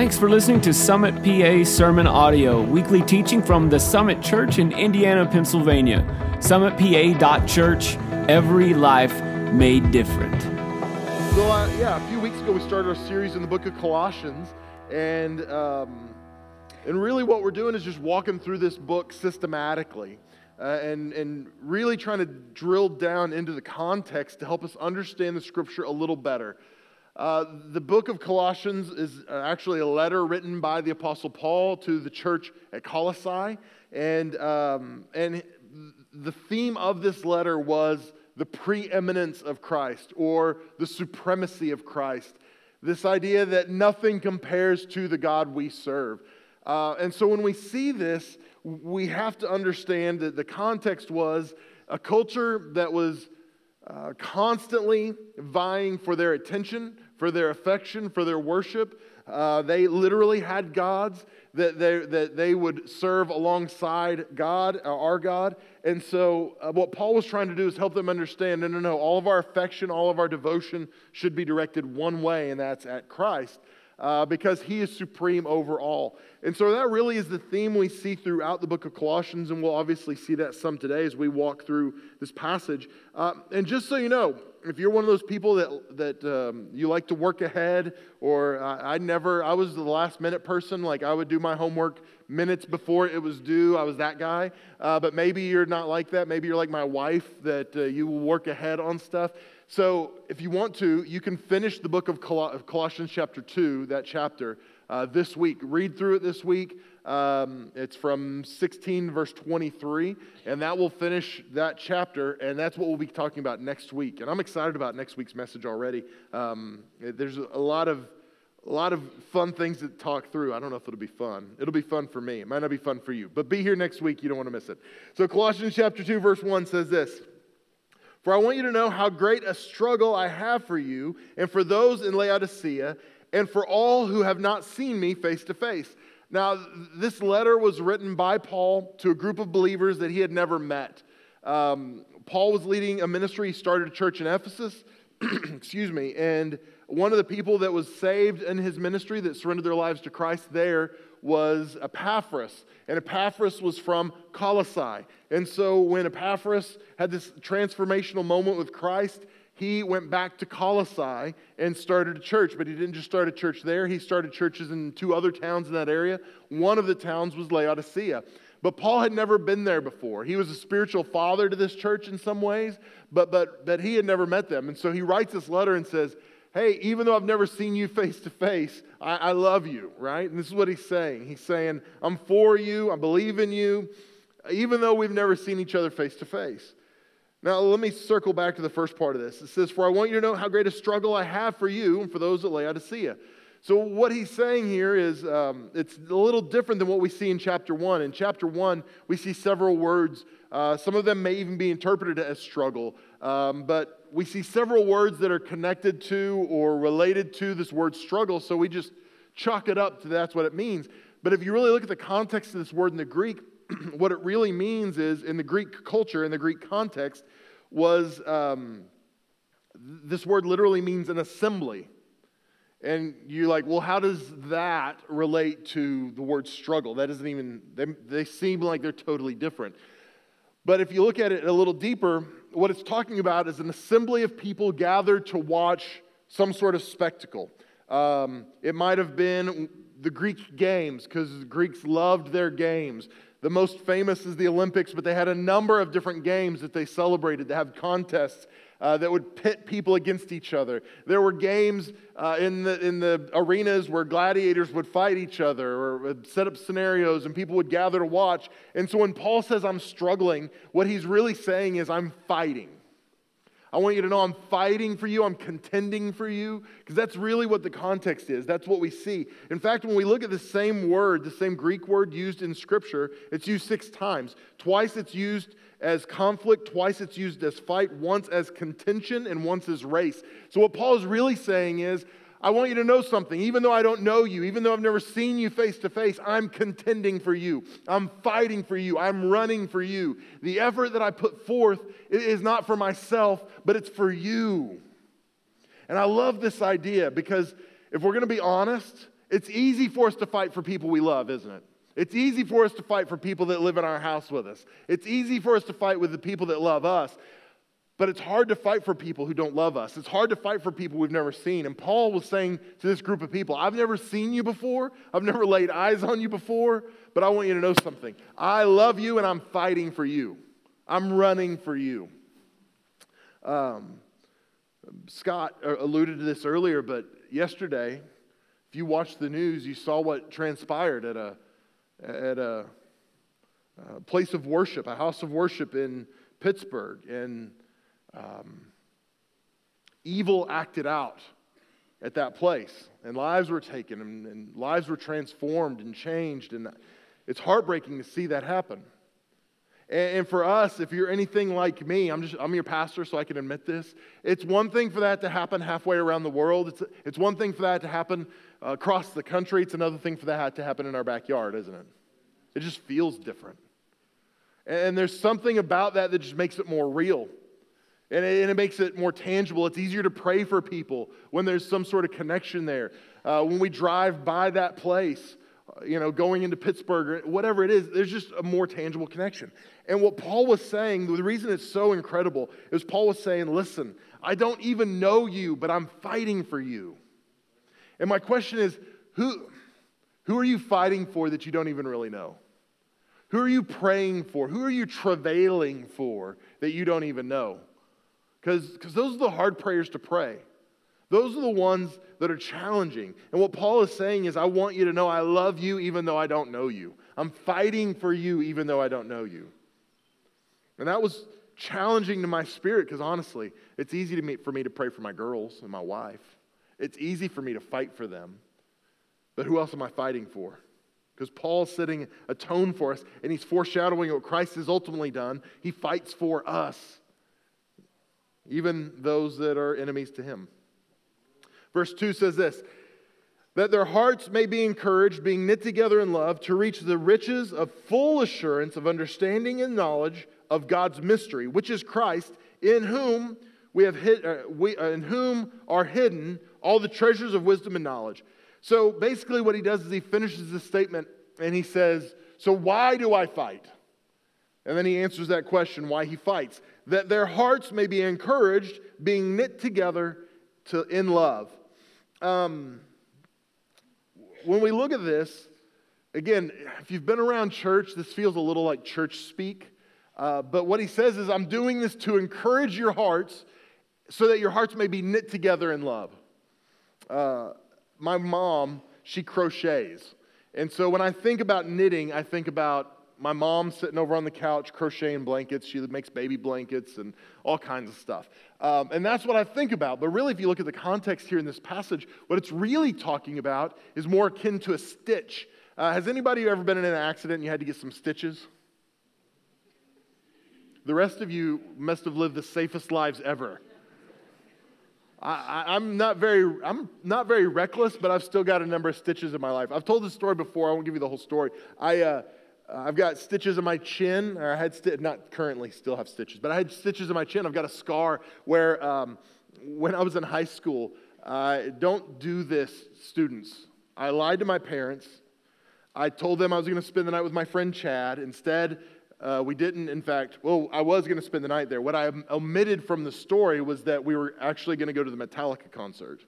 Thanks for listening to Summit PA Sermon Audio, weekly teaching from the Summit Church in Indiana, Pennsylvania. SummitPA.church, every life made different. So, uh, yeah, a few weeks ago we started our series in the book of Colossians, and um, and really what we're doing is just walking through this book systematically. Uh, and, and really trying to drill down into the context to help us understand the scripture a little better. Uh, the book of Colossians is uh, actually a letter written by the Apostle Paul to the church at Colossae. And, um, and the theme of this letter was the preeminence of Christ or the supremacy of Christ. This idea that nothing compares to the God we serve. Uh, and so when we see this, we have to understand that the context was a culture that was uh, constantly vying for their attention, for their affection, for their worship. Uh, they literally had gods that they, that they would serve alongside God, uh, our God. And so, uh, what Paul was trying to do is help them understand no, no, no, all of our affection, all of our devotion should be directed one way, and that's at Christ. Uh, because he is supreme over all. And so that really is the theme we see throughout the book of Colossians, and we'll obviously see that some today as we walk through this passage. Uh, and just so you know, if you're one of those people that, that um, you like to work ahead, or I never, I was the last minute person, like I would do my homework minutes before it was due. I was that guy. Uh, but maybe you're not like that. Maybe you're like my wife, that uh, you work ahead on stuff. So if you want to, you can finish the book of Colossians, chapter 2, that chapter, uh, this week. Read through it this week. Um, it's from 16, verse 23, and that will finish that chapter, and that's what we'll be talking about next week. And I'm excited about next week's message already. Um, there's a lot of a lot of fun things to talk through. I don't know if it'll be fun. It'll be fun for me. It might not be fun for you, but be here next week. You don't want to miss it. So, Colossians chapter 2, verse 1 says this For I want you to know how great a struggle I have for you and for those in Laodicea and for all who have not seen me face to face now, this letter was written by Paul to a group of believers that he had never met. Um, Paul was leading a ministry. He started a church in Ephesus, excuse me, and one of the people that was saved in his ministry that surrendered their lives to Christ there was Epaphras. And Epaphras was from Colossae. And so when Epaphras had this transformational moment with Christ, he went back to Colossae and started a church. But he didn't just start a church there, he started churches in two other towns in that area. One of the towns was Laodicea. But Paul had never been there before. He was a spiritual father to this church in some ways, but, but, but he had never met them. And so he writes this letter and says, Hey, even though I've never seen you face to face, I love you, right? And this is what he's saying. He's saying, I'm for you, I believe in you, even though we've never seen each other face to face. Now, let me circle back to the first part of this. It says, For I want you to know how great a struggle I have for you and for those at Laodicea. So, what he's saying here is um, it's a little different than what we see in chapter one. In chapter one, we see several words. Uh, some of them may even be interpreted as struggle, um, but we see several words that are connected to or related to this word struggle. So, we just chalk it up to that's what it means. But if you really look at the context of this word in the Greek, what it really means is, in the Greek culture, in the Greek context, was um, this word literally means an assembly. And you're like, well, how does that relate to the word struggle? That doesn't even, they, they seem like they're totally different. But if you look at it a little deeper, what it's talking about is an assembly of people gathered to watch some sort of spectacle. Um, it might have been the Greek games, because the Greeks loved their games. The most famous is the Olympics, but they had a number of different games that they celebrated to have contests uh, that would pit people against each other. There were games uh, in, the, in the arenas where gladiators would fight each other or set up scenarios and people would gather to watch. And so when Paul says, I'm struggling, what he's really saying is, I'm fighting. I want you to know I'm fighting for you, I'm contending for you, because that's really what the context is. That's what we see. In fact, when we look at the same word, the same Greek word used in Scripture, it's used six times. Twice it's used as conflict, twice it's used as fight, once as contention, and once as race. So, what Paul is really saying is, I want you to know something. Even though I don't know you, even though I've never seen you face to face, I'm contending for you. I'm fighting for you. I'm running for you. The effort that I put forth is not for myself, but it's for you. And I love this idea because if we're going to be honest, It's easy for us to fight for people we love, isn't it? It's easy for us to fight for people that live in our house with us. It's easy for us to fight with the people that love us. But it's hard to fight for people who don't love us. It's hard to fight for people we've never seen. And Paul was saying to this group of people, I've never seen you before. I've never laid eyes on you before. But I want you to know something. I love you and I'm fighting for you. I'm running for you. Um, Scott alluded to this earlier, but yesterday, if you watched the news, you saw what transpired at a, at a, a place of worship, a house of worship in Pittsburgh. And um, evil acted out at that place, and lives were taken, and, and lives were transformed and changed. And it's heartbreaking to see that happen. And, for us, if you're anything like me, I'm just I'm your pastor, so I can admit this. It's one thing for that to happen halfway around the world. It's it's one thing for that to happen across the country. It's another thing for that to happen in our backyard, isn't it? It just feels different. And there's something about that that just makes it more real. And it, and it, makes it more tangible. It's easier to pray for people when there's some sort of connection there. Uh, when we drive by that place, uh, you know, going into Pittsburgh or whatever it is, there's just a more tangible connection. And what Paul was saying, the reason it's so incredible is Paul was saying, listen, I don't even know you, but I'm fighting for you. And my question is, who, who are you fighting for that you don't even really know? Who are you praying for? Who are you travailing for that you don't even know? Because those are the hard prayers to pray. Those are the ones that are challenging. And what Paul is saying is, I want you to know I love you even though I don't know you. I'm fighting for you even though I don't know you. And that was challenging to my spirit because honestly, it's easy to me, for me to pray for my girls and my wife. It's easy for me to fight for them. But who else am I fighting for? Because Paul's setting a tone for us and he's foreshadowing what Christ has ultimately done. He fights for us even those that are enemies to him. Verse 2 says this that their hearts may be encouraged, being knit together in love, to reach the riches of full assurance of understanding and knowledge of God's mystery, which is Christ, in whom we have hid, uh, we, uh, in whom are hidden all the treasures of wisdom and knowledge. So basically, what he does is he finishes the statement and he says, "So why do I fight?" And then he answers that question why he fights that their hearts may be encouraged, being knit together to, in love. Um, when we look at this, again, if you've been around church, this feels a little like church speak. Uh, but what he says is, I'm doing this to encourage your hearts so that your hearts may be knit together in love. Uh, my mom, she crochets. And so when I think about knitting, I think about my mom's sitting over on the couch crocheting blankets. She makes baby blankets and all kinds of stuff. Um, and that's what I think about. But really, if you look at the context here in this passage, what it's really talking about is more akin to a stitch. Uh, has anybody ever been in an accident and you had to get some stitches? The rest of you must have lived the safest lives ever. I, am not very, I'm not very reckless, but I've still got a number of stitches in my life. I've told this story before. I won't give you the whole story. I, uh, uh, I've got stitches in my chin, or I had, sti- not currently still have stitches, but I had stitches in my chin. I've got a scar where um, when I was in high school, uh, don't do this, students. I lied to my parents. I told them I was going to spend the night with my friend Chad. Instead, uh, we didn't, in fact, well, I was going to spend the night there. What I omitted from the story was that we were actually going to go to the Metallica concert.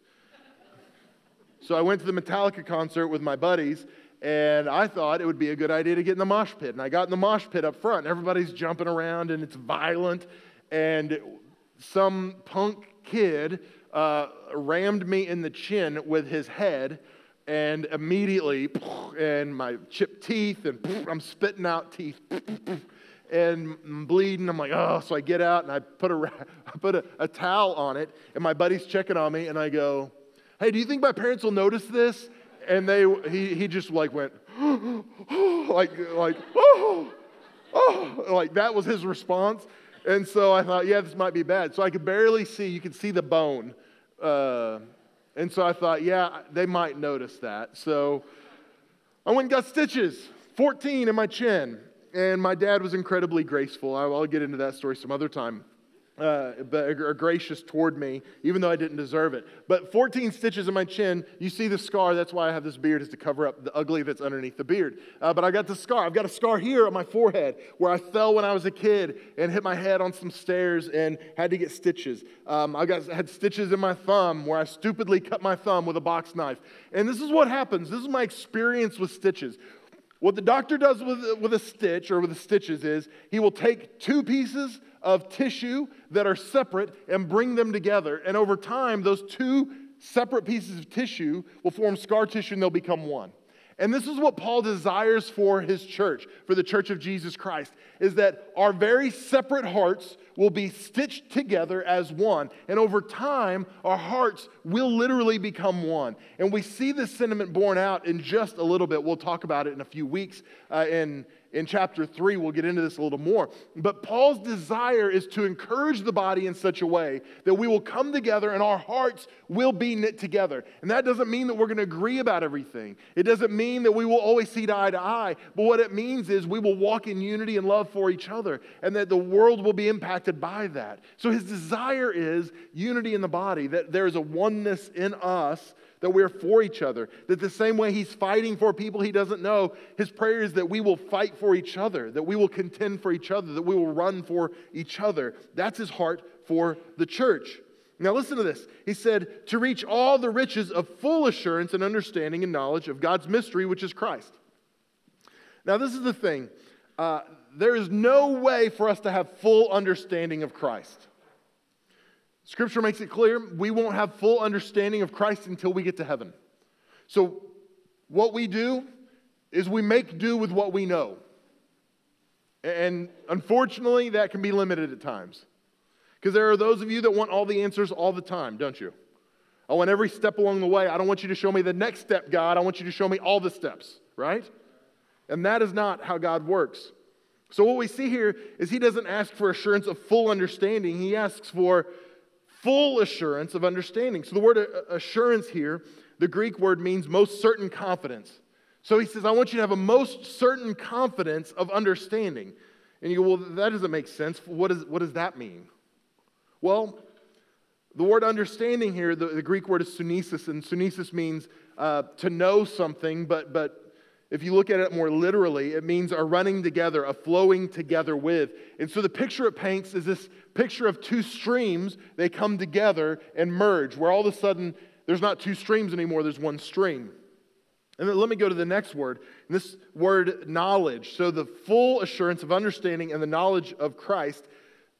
So I went to the Metallica concert with my buddies, and I thought it would be a good idea to get in the mosh pit. And I got in the mosh pit up front. And Everybody's jumping around and it's violent. And some punk kid uh, rammed me in the chin with his head. And immediately, and my chipped teeth, and I'm spitting out teeth. And I'm bleeding. I'm like, oh, so I get out and I put a, I put a, a towel on it, and my buddy's checking on me, and I go, hey, do you think my parents will notice this? And they he, he just like went like like oh oh like that was his response. And so i thought yeah this might be bad. So i could barely see you could see the bone. Uh, and so i thought yeah they might notice that. So i went and got stitches 14 in my chin. And my dad was incredibly graceful. I'll get into that story some other time uh, but are gracious toward me, even though I didn't deserve it. But 14 stitches in my chin, you see the scar. That's why I have this beard, is to cover up the ugly that's underneath the beard. Uh, but I got the scar. I've got a scar here on my forehead where I fell when I was a kid and hit my head on some stairs and had to get stitches. Um, I got, had stitches in my thumb where I stupidly cut my thumb with a box knife. And this is what happens. This is my experience with stitches. What the doctor does with, with a stitch or with the stitches is he will take two pieces of tissue that are separate and bring them together. And over time, those two separate pieces of tissue will form scar tissue and they'll become one. And this is what Paul desires for his church, for the church of Jesus Christ, is that our very separate hearts will be stitched together as one. And over time, our hearts will literally become one. And we see this sentiment borne out in just a little bit. We'll talk about it in a few weeks uh, in in chapter 3. We'll get into this a little more. But Paul's desire is to encourage the body in such a way that we will come together and our hearts will be knit together. And that doesn't mean that we're going to agree about everything, it doesn't mean that we will always see eye to eye. But what it means is we will walk in unity and love for each other and that the world will be impacted by that. So his desire is unity in the body, that there is a oneness in us that we're for each other. That the same way he's fighting for people he doesn't know, his prayer is that we will fight for each other, that we will contend for each other, that we will run for each other. That's his heart for the church. Now, listen to this. He said, to reach all the riches of full assurance and understanding and knowledge of God's mystery, which is Christ. Now, this is the thing. Uh, there is no way for us to have full understanding of Christ. Scripture makes it clear we won't have full understanding of Christ until we get to heaven. So, what we do is we make do with what we know. And unfortunately, that can be limited at times. Because there are those of you that want all the answers all the time, don't you? I want every step along the way. I don't want you to show me the next step, God. I want you to show me all the steps, right? And that is not how God works. So, what we see here is He doesn't ask for assurance of full understanding, He asks for full assurance of understanding. So the word assurance here, the Greek word means most certain confidence. So he says, I want you to have a most certain confidence of understanding. And you go, well, that doesn't make sense. What, is, what does that mean? Well, the word understanding here, the, the Greek word is sunesis, and sunesis means uh, to know something, but, but if you look at it more literally, it means a running together, a flowing together with. And so the picture it paints is this picture of two streams. They come together and merge, where all of a sudden there's not two streams anymore, there's one stream. And then let me go to the next word. And this word, knowledge. So the full assurance of understanding and the knowledge of Christ.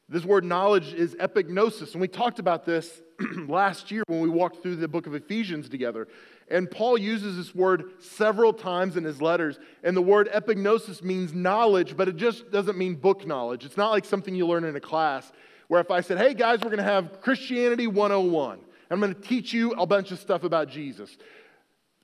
This word knowledge is epignosis. And we talked about this last year when we walked through the book of Ephesians together. And Paul uses this word several times in his letters. And the word epignosis means knowledge, but it just doesn't mean book knowledge. It's not like something you learn in a class where if I said, hey guys, we're going to have Christianity 101, I'm going to teach you a bunch of stuff about Jesus.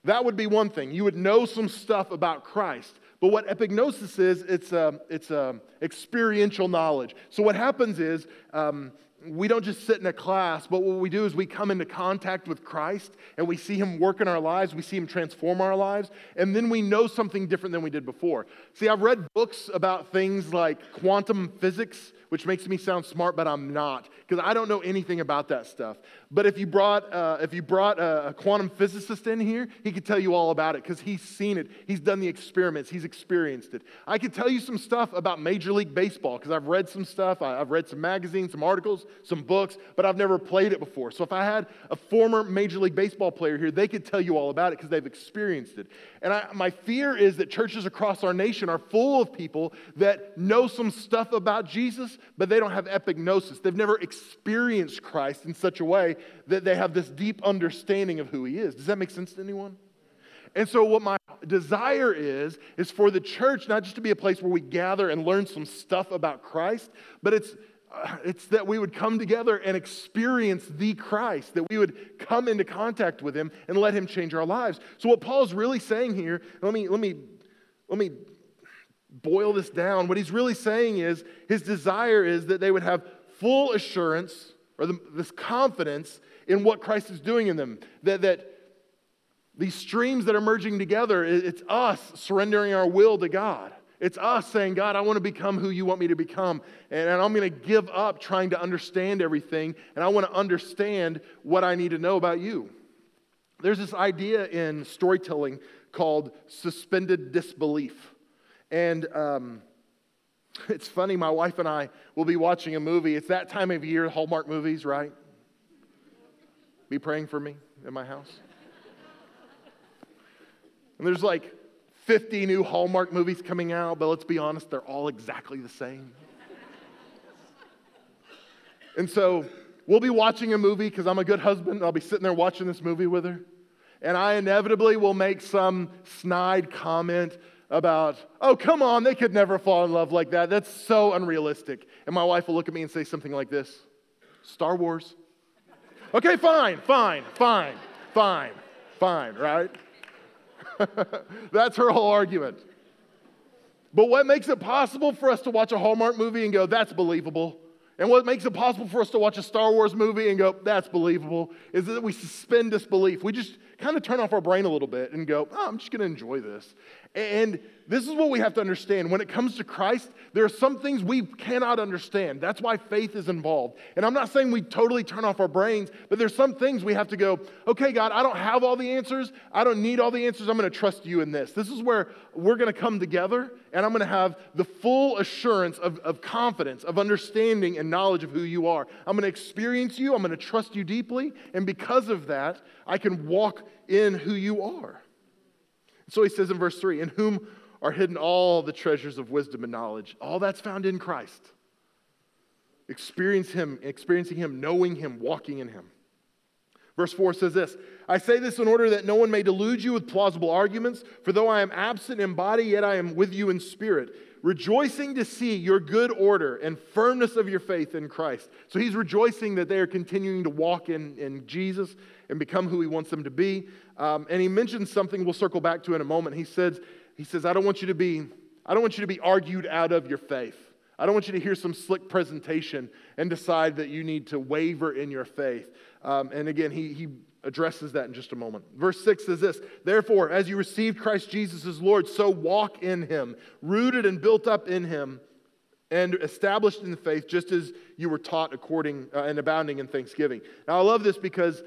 That would be one thing. You would know some stuff about Christ. But what epignosis is, it's, a, um, it's a um, experiential knowledge. So what happens is, um, we don't just sit in a class, but what we do is we come into contact with Christ and we see Him work in our lives, we see Him transform our lives, and then we know something different than we did before. See, I've read books about things like quantum physics, which makes me sound smart, but I'm not, because I don't know anything about that stuff. But if you brought, uh, if you brought a, a quantum physicist in here, he could tell you all about it, because he's seen it, he's done the experiments, he's experienced it. I could tell you some stuff about Major League Baseball, because I've read some stuff, I've read some magazines, some articles, some books, but I've never played it before. So if I had a former Major League Baseball player here, they could tell you all about it because they've experienced it. And I, my fear is that churches across our nation are full of people that know some stuff about Jesus, but they don't have epignosis. They've never experienced Christ in such a way that they have this deep understanding of who he is. Does that make sense to anyone? And so, what my desire is, is for the church not just to be a place where we gather and learn some stuff about Christ, but it's, it's that we would come together and experience the Christ, that we would come into contact with him and let him change our lives. So, what Paul's really saying here, let me, let me, let me boil this down, what he's really saying is his desire is that they would have full assurance or the, this confidence in what Christ is doing in them. That, that these streams that are merging together, it's us surrendering our will to God. It's us saying, God, I want to become who you want me to become. And, I'm going to give up trying to understand everything. And I want to understand what I need to know about you. There's this idea in storytelling called suspended disbelief. And um, it's funny, my wife and I will be watching a movie. It's that time of year, Hallmark movies, right? Be praying for me in my house. And there's like 50 new Hallmark movies coming out, but let's be honest, they're all exactly the same. and so we'll be watching a movie because I'm a good husband. I'll be sitting there watching this movie with her. And I inevitably will make some snide comment about, oh, come on, they could never fall in love like that. That's so unrealistic. And my wife will look at me and say something like this Star Wars. okay, fine, fine, fine, fine, fine, right? That's her whole argument. But what makes it possible for us to watch a Hallmark movie and go, that's believable? And what makes it possible for us to watch a Star Wars movie and go, that's believable, is that we suspend disbelief. We just kind of turn off our brain a little bit and go, oh, I'm just going to enjoy this. And this is what we have to understand. When it comes to Christ, there are some things we cannot understand. That's why faith is involved. And I'm not saying we totally turn off our brains, but there's some things we have to go, okay, God, I don't have all the answers. I don't need all the answers. I'm going to trust you in this. This is where we're going to come together and I'm going to have the full assurance of, of confidence, of understanding and knowledge of who you are. I'm going to experience you. I'm going to trust you deeply. And because of that, I can walk in who you are. So he says in verse 3 In whom are hidden all the treasures of wisdom and knowledge. All that's found in Christ. Experience him, experiencing him, knowing him, walking in him. Verse 4 says this I say this in order that no one may delude you with plausible arguments, for though I am absent in body, yet I am with you in spirit, rejoicing to see your good order and firmness of your faith in Christ. So he's rejoicing that they are continuing to walk in, in Jesus and become who he wants them to be. Um, and he mentions something we'll circle back to in a moment. He says, he says, I don't want you to be, I don't want you to be argued out of your faith. I don't want you to hear some slick presentation and decide that you need to waver in your faith. Um, and again, he, he addresses that in just a moment. Verse 6 says this Therefore, as you received Christ Jesus as Lord, so walk in him, rooted and built up in him, and established in the faith, just as you were taught according uh, and abounding in thanksgiving. Now, I love this because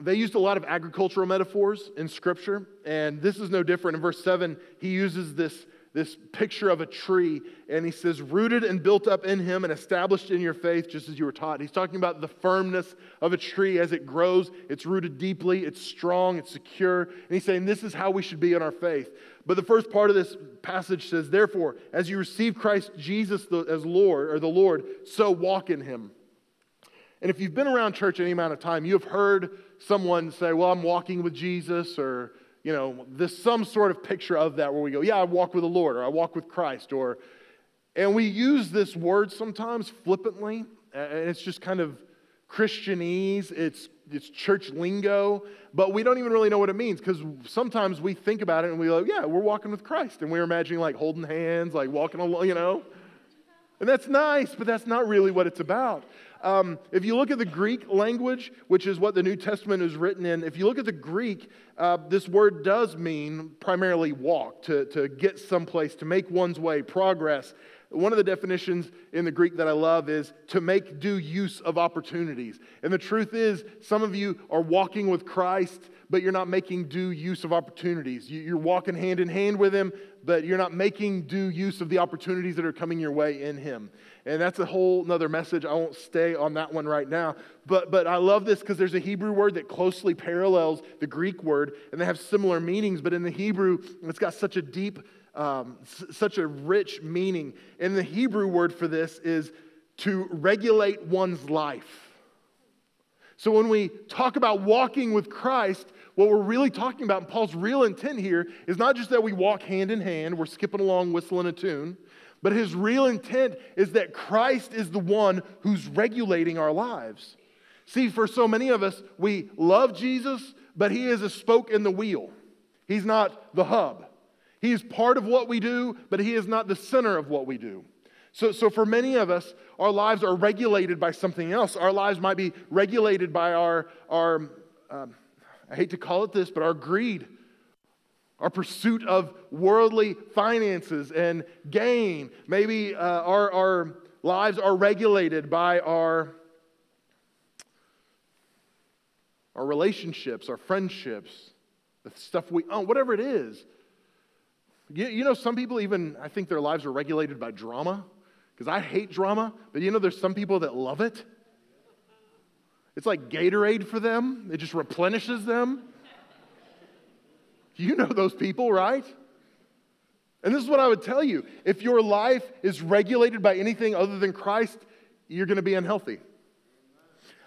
they used a lot of agricultural metaphors in Scripture, and this is no different. In verse 7, he uses this, this picture of a tree, and he says, rooted and built up in him and established in your faith, just as you were taught. He's talking about the firmness of a tree as it grows. It's rooted deeply, it's strong, it's secure. And he's saying, this is how we should be in our faith. But the first part of this passage says, therefore, as you receive Christ Jesus as Lord, or the Lord, so walk in him. And if you've been around church any amount of time, you have heard someone say, Well, I'm walking with Jesus, or, you know, this some sort of picture of that where we go, Yeah, I walk with the Lord, or I walk with Christ, or, and we use this word sometimes flippantly, and it's just kind of Christianese, it's, it's church lingo, but we don't even really know what it means because sometimes we think about it and we go, Yeah, we're walking with Christ, and we're imagining like holding hands, like walking along, you know. And that's nice, but that's not really what it's about. Um, if you look at the Greek language, which is what the New Testament is written in, if you look at the Greek, uh, this word does mean primarily walk, to, to get someplace, to make one's way, progress. One of the definitions in the Greek that I love is to make due use of opportunities. And the truth is, some of you are walking with Christ, but you're not making due use of opportunities. You're walking hand in hand with Him, but you're not making due use of the opportunities that are coming your way in Him. And that's a whole nother message. I won't stay on that one right now. But, but I love this because there's a Hebrew word that closely parallels the Greek word, and they have similar meanings. But in the Hebrew, it's got such a deep, um, s- such a rich meaning. And the Hebrew word for this is to regulate one's life. So when we talk about walking with Christ, what we're really talking about, and Paul's real intent here, is not just that we walk hand in hand, we're skipping along whistling a tune. But his real intent is that Christ is the one who's regulating our lives. See, for so many of us, we love Jesus, but he is a spoke in the wheel. He's not the hub. He is part of what we do, but he is not the center of what we do. So, so for many of us, our lives are regulated by something else. Our lives might be regulated by our, our um, I hate to call it this, but our greed our pursuit of worldly finances and gain. Maybe uh, our, our lives are regulated by our, our relationships, our friendships, the stuff we own, whatever it is. You, you know, some people even, I think their lives are regulated by drama, because I hate drama, but you know, there's some people that love it. It's like Gatorade for them, it just replenishes them. You know those people, right? And this is what I would tell you if your life is regulated by anything other than Christ, you're going to be unhealthy.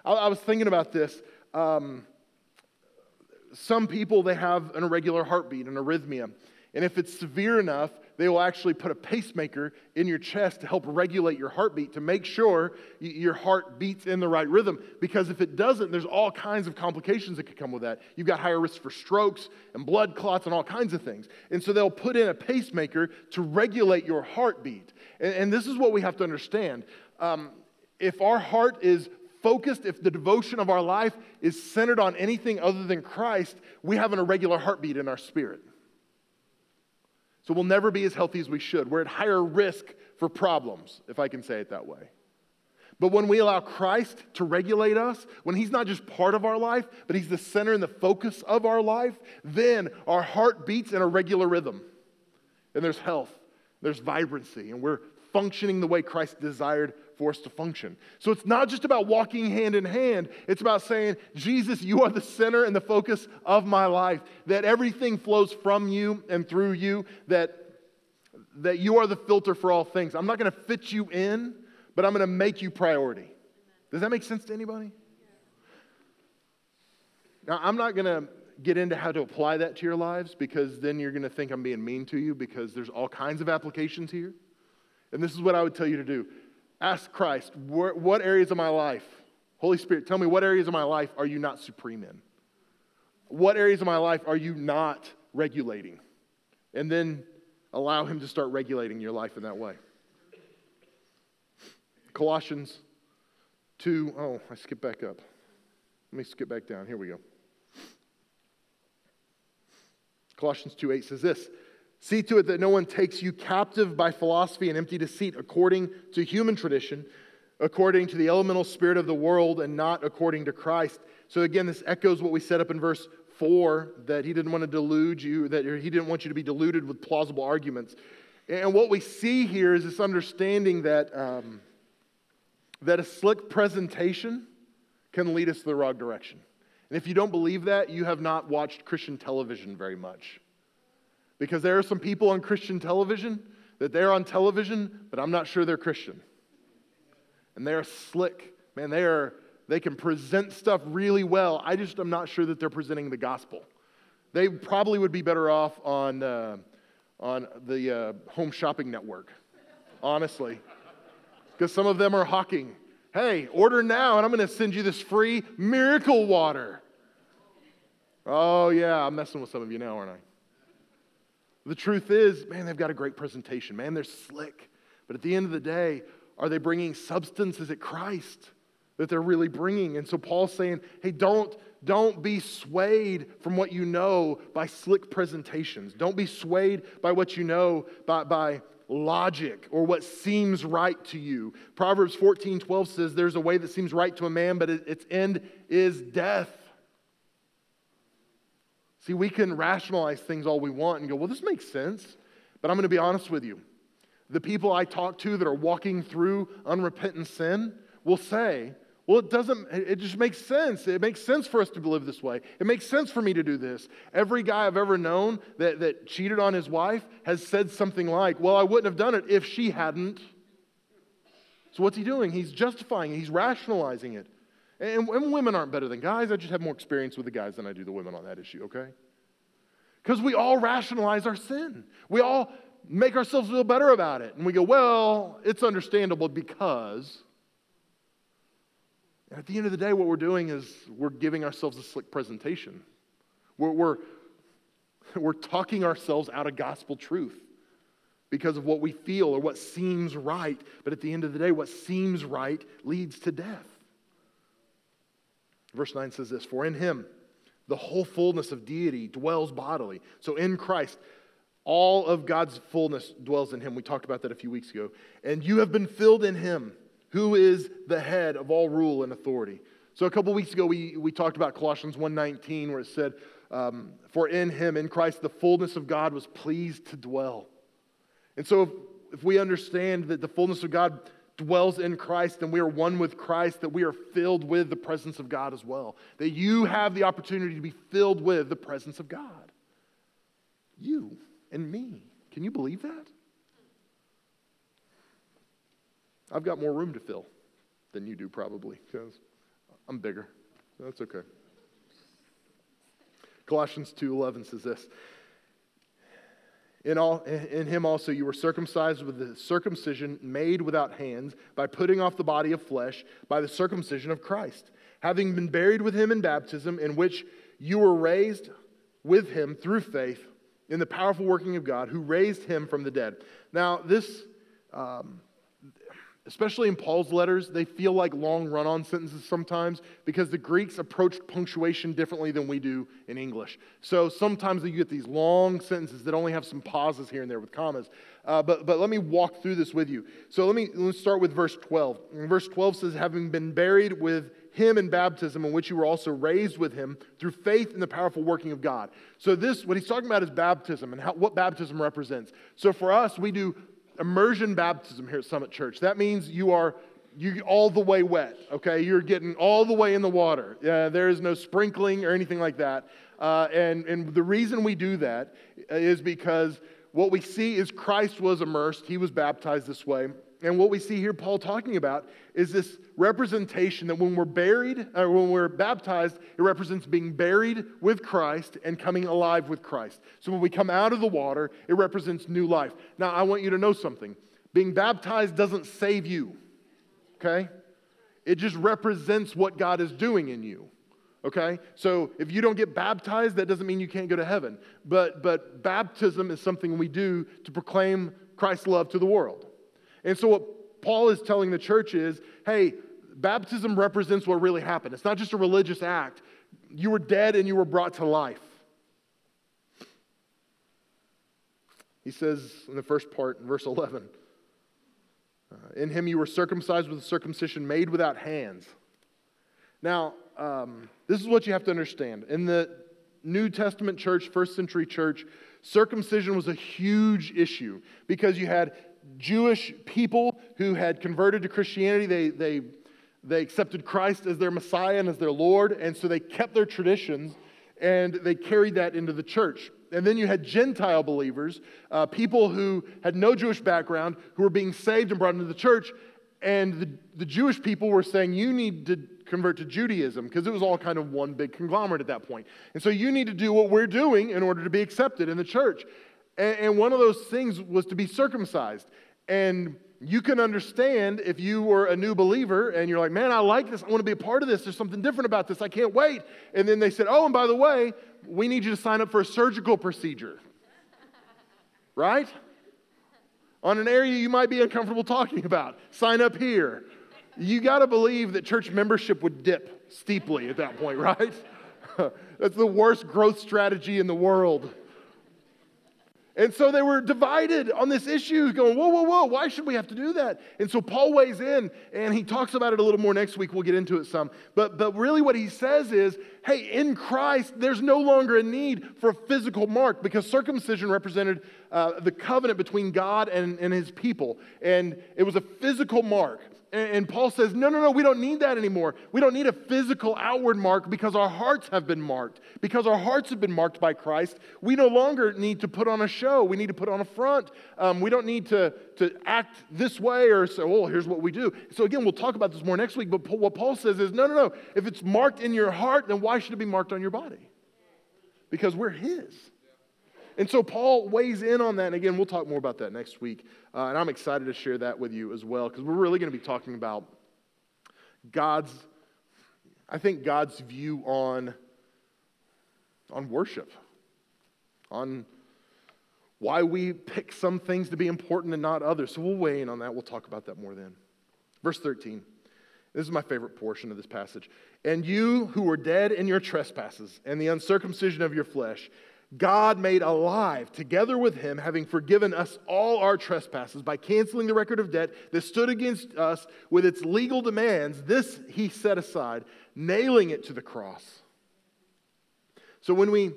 I, I was thinking about this. Um, some people, they have an irregular heartbeat, an arrhythmia. And if it's severe enough, they will actually put a pacemaker in your chest to help regulate your heartbeat, to make sure your heart beats in the right rhythm. Because if it doesn't, there's all kinds of complications that could come with that. You've got higher risk for strokes and blood clots and all kinds of things. And so they'll put in a pacemaker to regulate your heartbeat. And, and this is what we have to understand. Um, if our heart is focused, if the devotion of our life is centered on anything other than Christ, we have an irregular heartbeat in our spirit. So we'll never be as healthy as we should. We're at higher risk for problems, if I can say it that way. But when we allow Christ to regulate us, when He's not just part of our life, but He's the center and the focus of our life, then our heart beats in a regular rhythm. And there's health, there's vibrancy, and we're functioning the way Christ desired for us to function. So it's not just about walking hand in hand, it's about saying, Jesus, you are the center and the focus of my life, that everything flows from you and through you, that, that you are the filter for all things. I'm not going to fit you in, but I'm going to make you priority. Does that make sense to anybody? Now, I'm not going to get into how to apply that to your lives because then you're going to think I'm being mean to you because there's all kinds of applications here. And this is what I would tell you to do ask Christ, what areas of my life, Holy Spirit, tell me what areas of my life are you not supreme in? What areas of my life are you not regulating? And then allow Him to start regulating your life in that way. Colossians 2, oh, I skipped back up. Let me skip back down. Here we go. Colossians 2 8 says this See to it that no one takes you captive by philosophy and empty deceit, according to human tradition, according to the elemental spirit of the world, and not according to Christ. So, again, this echoes what we set up in verse 4 that he didn't want to delude you, that he didn't want you to be deluded with plausible arguments. And what we see here is this understanding that, um, that a slick presentation can lead us to the wrong direction. And if you don't believe that, you have not watched Christian television very much. Because there are some people on Christian television that they're on television, but I'm not sure they're Christian. And they're slick. Man, they are they can present stuff really well. I just am not sure that they're presenting the gospel. They probably would be better off on, uh, on the uh, home shopping network, honestly. Because some of them are hawking, hey, order now and I'm going to send you this free miracle water. Oh, yeah, I'm messing with some of you now, aren't I? The truth is, man, they've got a great presentation. Man, they're slick. But at the end of the day, are they bringing substance? Is it Christ that they're really bringing? And so Paul's saying, hey, don't, don't be swayed from what you know by slick presentations. Don't be swayed by what you know by, by logic or what seems right to you. Proverbs 14 12 says, There's a way that seems right to a man, but its end is death. See, we can rationalize things all we want and go, well, this makes sense. But I'm going to be honest with you. The people I talk to that are walking through unrepentant sin will say, well, it doesn't, it just makes sense. It makes sense for us to live this way. It makes sense for me to do this. Every guy I've ever known that, that cheated on his wife has said something like, well, I wouldn't have done it if she hadn't. So what's he doing? He's justifying it, he's rationalizing it. And, and women aren't better than guys. I just have more experience with the guys than I do the women on that issue, okay? Because we all rationalize our sin. We all make ourselves feel better about it. And we go, well, it's understandable because. And at the end of the day, what we're doing is we're giving ourselves a slick presentation. We're, we're, we're talking ourselves out of gospel truth because of what we feel or what seems right. But at the end of the day, what seems right leads to death. Verse 9 says this For in him the whole fullness of deity dwells bodily. So in Christ, all of God's fullness dwells in him. We talked about that a few weeks ago. And you have been filled in him, who is the head of all rule and authority. So a couple weeks ago, we, we talked about Colossians 1.19, where it said, um, For in him, in Christ, the fullness of God was pleased to dwell. And so if, if we understand that the fullness of God dwells in Christ and we are one with Christ, that we are filled with the presence of God as well. That you have the opportunity to be filled with the presence of God. You and me. Can you believe that? I've got more room to fill than you do, probably, because I'm bigger. That's okay. Colossians 2:11 says this. In, all, in him also you were circumcised with the circumcision made without hands, by putting off the body of flesh, by the circumcision of Christ, having been buried with him in baptism, in which you were raised with him through faith in the powerful working of God, who raised him from the dead. Now, this um, especially in Paul's letters, they feel like long run on sentences sometimes because the Greeks approached punctuation differently than we do in English. So sometimes you get these long sentences that only have some pauses here and there with commas. Uh, but, but let me walk through this with you. So let me let's start with verse 12. And verse 12 says, Having been buried with him in baptism, in which you were also raised with him through faith in the powerful working of God. So, this, what he's talking about is baptism and how, what baptism represents. So, for us, we do immersion baptism here at Summit Church. That means you are you all the way wet, okay? You're getting all the way in the water. Uh, there is no sprinkling or anything like that. Uh, and, and the reason we do that is because what we see is Christ was immersed, he was baptized this way. And what we see here, Paul talking about, is this representation that when we're buried, or when we're baptized, it represents being buried with Christ and coming alive with Christ. So when we come out of the water, it represents new life. Now, I want you to know something being baptized doesn't save you, okay? It just represents what God is doing in you. Okay? So if you don't get baptized, that doesn't mean you can't go to heaven. But, but baptism is something we do to proclaim Christ's love to the world. And so, what Paul is telling the church is hey, baptism represents what really happened. It's not just a religious act. You were dead and you were brought to life. He says in the first part, in verse 11, uh, in him you were circumcised with a circumcision made without hands. Now, um, this is what you have to understand. In the New Testament church, first century church, circumcision was a huge issue because you had Jewish people who had converted to Christianity. They, they, they accepted Christ as their Messiah and as their Lord, and so they kept their traditions and they carried that into the church. And then you had Gentile believers, uh, people who had no Jewish background, who were being saved and brought into the church. And the, the Jewish people were saying, You need to convert to Judaism, because it was all kind of one big conglomerate at that point. And so you need to do what we're doing in order to be accepted in the church. And, and one of those things was to be circumcised. And you can understand if you were a new believer and you're like, man, I like this. I want to be a part of this. There's something different about this. I can't wait. And then they said, oh, and by the way, we need you to sign up for a surgical procedure. right? On an area you might be uncomfortable talking about. Sign up here. You got to believe that church membership would dip steeply at that point, right? That's the worst growth strategy in the world. And so they were divided on this issue, going, whoa, whoa, whoa, why should we have to do that? And so Paul weighs in and he talks about it a little more next week. We'll get into it some. But, but really, what he says is hey, in Christ, there's no longer a need for a physical mark because circumcision represented uh, the covenant between God and, and his people. And it was a physical mark. And Paul says, no, no, no, we don't need that anymore. We don't need a physical outward mark because our hearts have been marked. Because our hearts have been marked by Christ, we no longer need to put on a show. We need to put on a front. Um, we don't need to, to act this way or say, oh, here's what we do. So, again, we'll talk about this more next week. But what Paul says is, no, no, no. If it's marked in your heart, then why should it be marked on your body? Because we're His. And so Paul weighs in on that. And again, we'll talk more about that next week. Uh, and I'm excited to share that with you as well, because we're really going to be talking about God's, I think, God's view on, on worship, on why we pick some things to be important and not others. So we'll weigh in on that. We'll talk about that more then. Verse 13. This is my favorite portion of this passage. And you who were dead in your trespasses and the uncircumcision of your flesh, God made alive together with him, having forgiven us all our trespasses by canceling the record of debt that stood against us with its legal demands. This he set aside, nailing it to the cross. So when we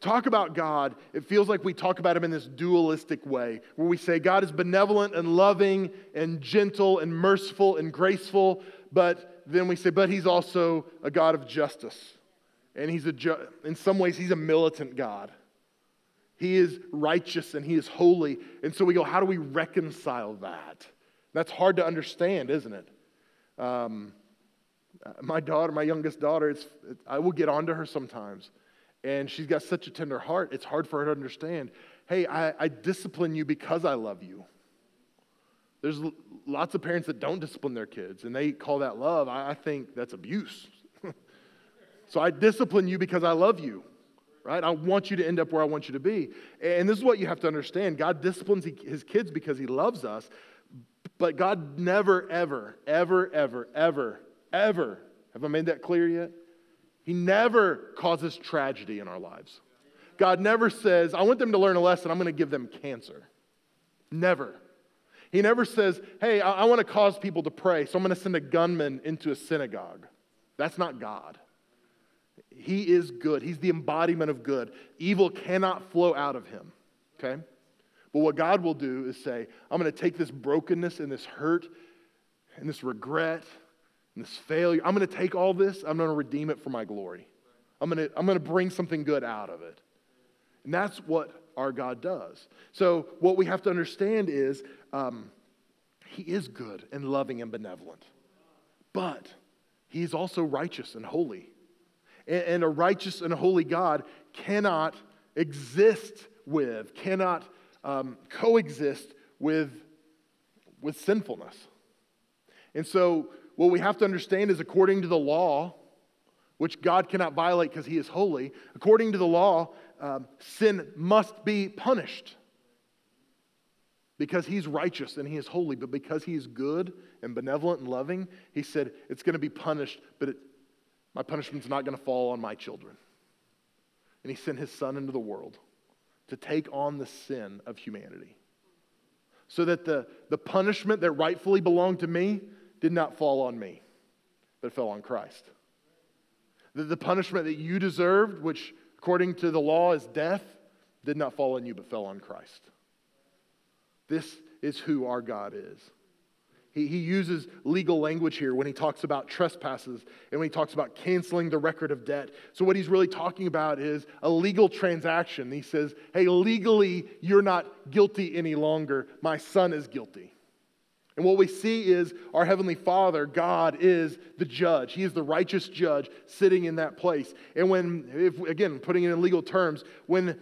talk about God, it feels like we talk about him in this dualistic way, where we say God is benevolent and loving and gentle and merciful and graceful, but then we say, but he's also a God of justice. And he's a ju- in some ways, he's a militant God. He is righteous and he is holy. And so we go, how do we reconcile that? That's hard to understand, isn't it? Um, my daughter, my youngest daughter, it's, it, I will get onto her sometimes. And she's got such a tender heart, it's hard for her to understand. Hey, I, I discipline you because I love you. There's lots of parents that don't discipline their kids, and they call that love. I, I think that's abuse. So I discipline you because I love you, right? I want you to end up where I want you to be. And this is what you have to understand God disciplines his kids because he loves us, but God never, ever, ever, ever, ever, ever, have I made that clear yet? He never causes tragedy in our lives. God never says, I want them to learn a lesson, I'm going to give them cancer. Never. He never says, Hey, I, I want to cause people to pray, so I'm going to send a gunman into a synagogue. That's not God. He is good. He's the embodiment of good. Evil cannot flow out of him. Okay? But what God will do is say, I'm going to take this brokenness and this hurt and this regret and this failure. I'm going to take all this, I'm going to redeem it for my glory. I'm going to, I'm going to bring something good out of it. And that's what our God does. So, what we have to understand is um, He is good and loving and benevolent, but He is also righteous and holy. And, a righteous and a holy God cannot exist with, cannot um, coexist with, with sinfulness. And so, what we have to understand is according to the law, which God cannot violate because He is holy, according to the law, um, sin must be punished because he's righteous and he is holy, but because he is good and benevolent and loving, he said, It's going to be punished, but it, my punishment's not going to fall on my children. And he sent his son into the world to take on the sin of humanity so that the, the punishment that rightfully belonged to me did not fall on me, but fell on Christ. The, the punishment that you deserved, which according to the law is death, did not fall on you, but fell on Christ. This is who our God is. He, he uses legal language here when he talks about trespasses and when he talks about canceling the record of debt. So, what he's really talking about is a legal transaction. He says, Hey, legally, you're not guilty any longer. My son is guilty. And what we see is our Heavenly Father, God, is the judge. He is the righteous judge sitting in that place. And when, if, again, putting it in legal terms, when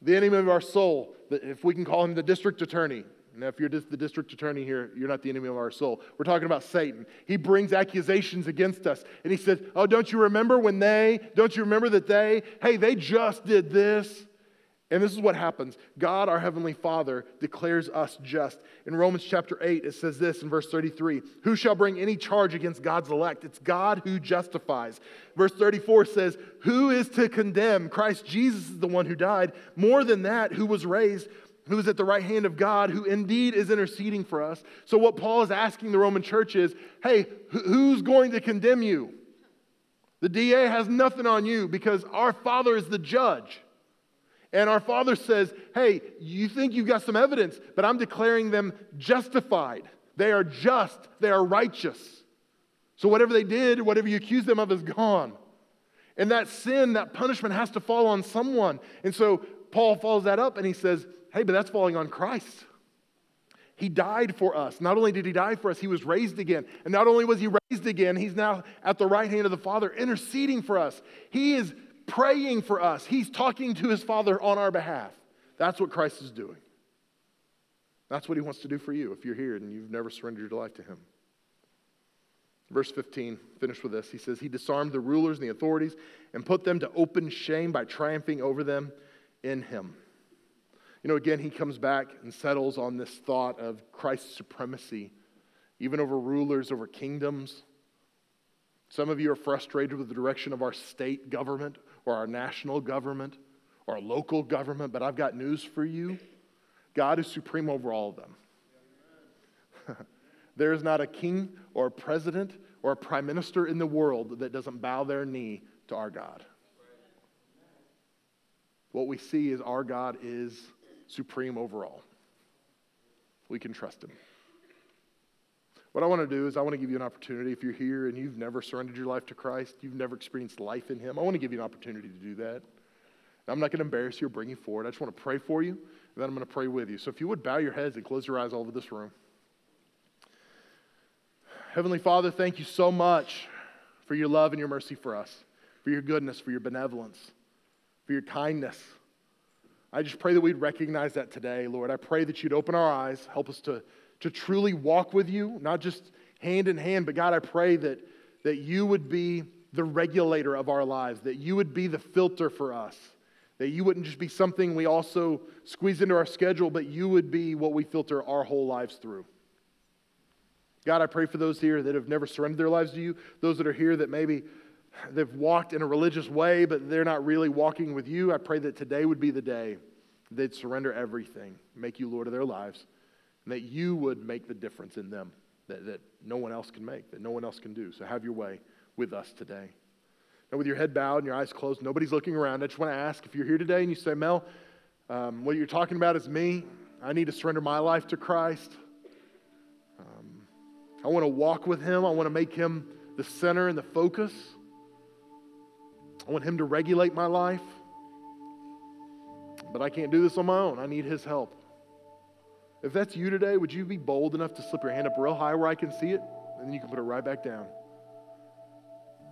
the enemy of our soul, if we can call him the district attorney, now, if you're just the district attorney here, you're not the enemy of our soul. We're talking about Satan. He brings accusations against us. And he says, Oh, don't you remember when they, don't you remember that they, hey, they just did this? And this is what happens God, our Heavenly Father, declares us just. In Romans chapter 8, it says this in verse 33 Who shall bring any charge against God's elect? It's God who justifies. Verse 34 says, Who is to condemn? Christ Jesus is the one who died. More than that, who was raised, who is at the right hand of God, who indeed is interceding for us. So, what Paul is asking the Roman church is, Hey, who's going to condemn you? The DA has nothing on you because our Father is the judge. And our Father says, Hey, you think you've got some evidence, but I'm declaring them justified. They are just, they are righteous. So whatever they did, whatever you accuse them of is gone. And that sin, that punishment has to fall on someone. And so Paul follows that up and he says, Hey, but that's falling on Christ. He died for us. Not only did he die for us, he was raised again. And not only was he raised again, he's now at the right hand of the Father interceding for us. He is praying for us. He's talking to his Father on our behalf. That's what Christ is doing. That's what he wants to do for you if you're here and you've never surrendered your life to him. Verse 15, finish with this. He says, He disarmed the rulers and the authorities and put them to open shame by triumphing over them in him. You know, again, he comes back and settles on this thought of Christ's supremacy even over rulers, over kingdoms. Some of you are frustrated with the direction of our state government or our national government or our local government, but I've got news for you. God is supreme over all of them. there is not a king or a president or a prime minister in the world that doesn't bow their knee to our God. What we see is our God is supreme over all. We can trust him. What I want to do is, I want to give you an opportunity. If you're here and you've never surrendered your life to Christ, you've never experienced life in Him, I want to give you an opportunity to do that. I'm not going to embarrass you or bring you forward. I just want to pray for you, and then I'm going to pray with you. So if you would bow your heads and close your eyes all over this room. Heavenly Father, thank you so much for your love and your mercy for us, for your goodness, for your benevolence, for your kindness. I just pray that we'd recognize that today, Lord. I pray that you'd open our eyes, help us to to truly walk with you, not just hand in hand, but God, I pray that, that you would be the regulator of our lives, that you would be the filter for us, that you wouldn't just be something we also squeeze into our schedule, but you would be what we filter our whole lives through. God, I pray for those here that have never surrendered their lives to you, those that are here that maybe they've walked in a religious way, but they're not really walking with you. I pray that today would be the day they'd surrender everything, make you Lord of their lives and that you would make the difference in them that, that no one else can make, that no one else can do. So have your way with us today. Now, with your head bowed and your eyes closed, nobody's looking around. I just want to ask if you're here today and you say, Mel, um, what you're talking about is me. I need to surrender my life to Christ. Um, I want to walk with Him. I want to make Him the center and the focus. I want Him to regulate my life. But I can't do this on my own. I need His help. If that's you today, would you be bold enough to slip your hand up real high where I can see it? And then you can put it right back down.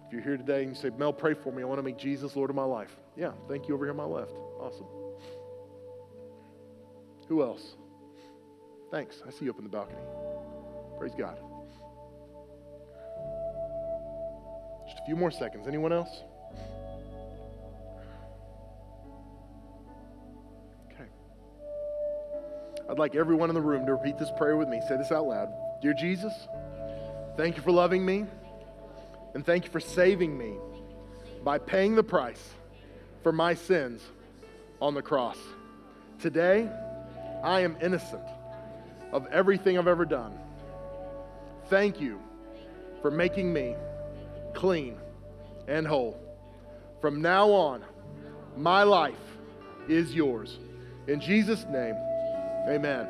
If you're here today and you say, Mel, pray for me. I want to make Jesus Lord of my life. Yeah, thank you over here on my left. Awesome. Who else? Thanks. I see you up in the balcony. Praise God. Just a few more seconds. Anyone else? I'd like everyone in the room to repeat this prayer with me. Say this out loud Dear Jesus, thank you for loving me, and thank you for saving me by paying the price for my sins on the cross. Today, I am innocent of everything I've ever done. Thank you for making me clean and whole. From now on, my life is yours. In Jesus' name, Amen.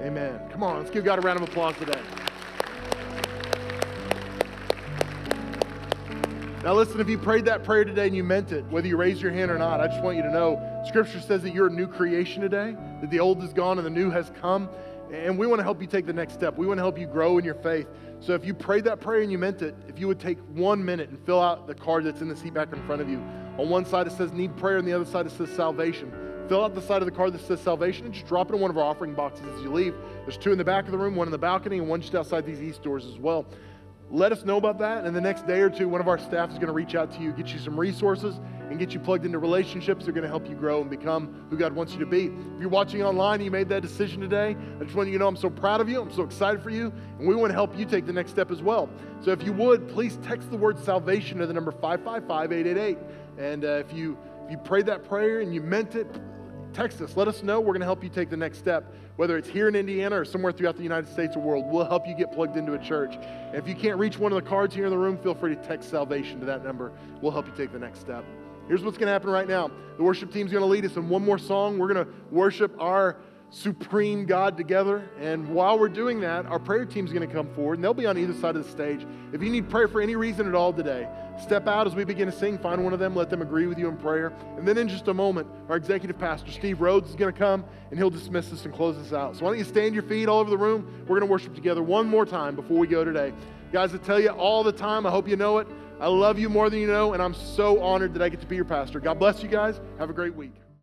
Amen. Come on, let's give God a round of applause today. Now, listen, if you prayed that prayer today and you meant it, whether you raised your hand or not, I just want you to know Scripture says that you're a new creation today, that the old is gone and the new has come. And we want to help you take the next step. We want to help you grow in your faith. So if you prayed that prayer and you meant it, if you would take one minute and fill out the card that's in the seat back in front of you. On one side it says need prayer, and the other side it says salvation fill out the side of the card that says salvation and just drop it in one of our offering boxes as you leave. There's two in the back of the room, one in the balcony, and one just outside these east doors as well. Let us know about that, and the next day or two, one of our staff is going to reach out to you, get you some resources, and get you plugged into relationships that are going to help you grow and become who God wants you to be. If you're watching online and you made that decision today, I just want you to know I'm so proud of you. I'm so excited for you, and we want to help you take the next step as well. So if you would, please text the word salvation to the number 555 888. And uh, if you if you prayed that prayer and you meant it, text us. Let us know. We're going to help you take the next step, whether it's here in Indiana or somewhere throughout the United States or world. We'll help you get plugged into a church. And if you can't reach one of the cards here in the room, feel free to text salvation to that number. We'll help you take the next step. Here's what's going to happen right now the worship team's going to lead us in one more song. We're going to worship our supreme God together. And while we're doing that, our prayer team's going to come forward and they'll be on either side of the stage. If you need prayer for any reason at all today, step out as we begin to sing, find one of them, let them agree with you in prayer. And then in just a moment, our executive pastor, Steve Rhodes, is going to come and he'll dismiss us and close us out. So why don't you stand your feet all over the room? We're going to worship together one more time before we go today. Guys, I tell you all the time, I hope you know it. I love you more than you know, and I'm so honored that I get to be your pastor. God bless you guys. Have a great week.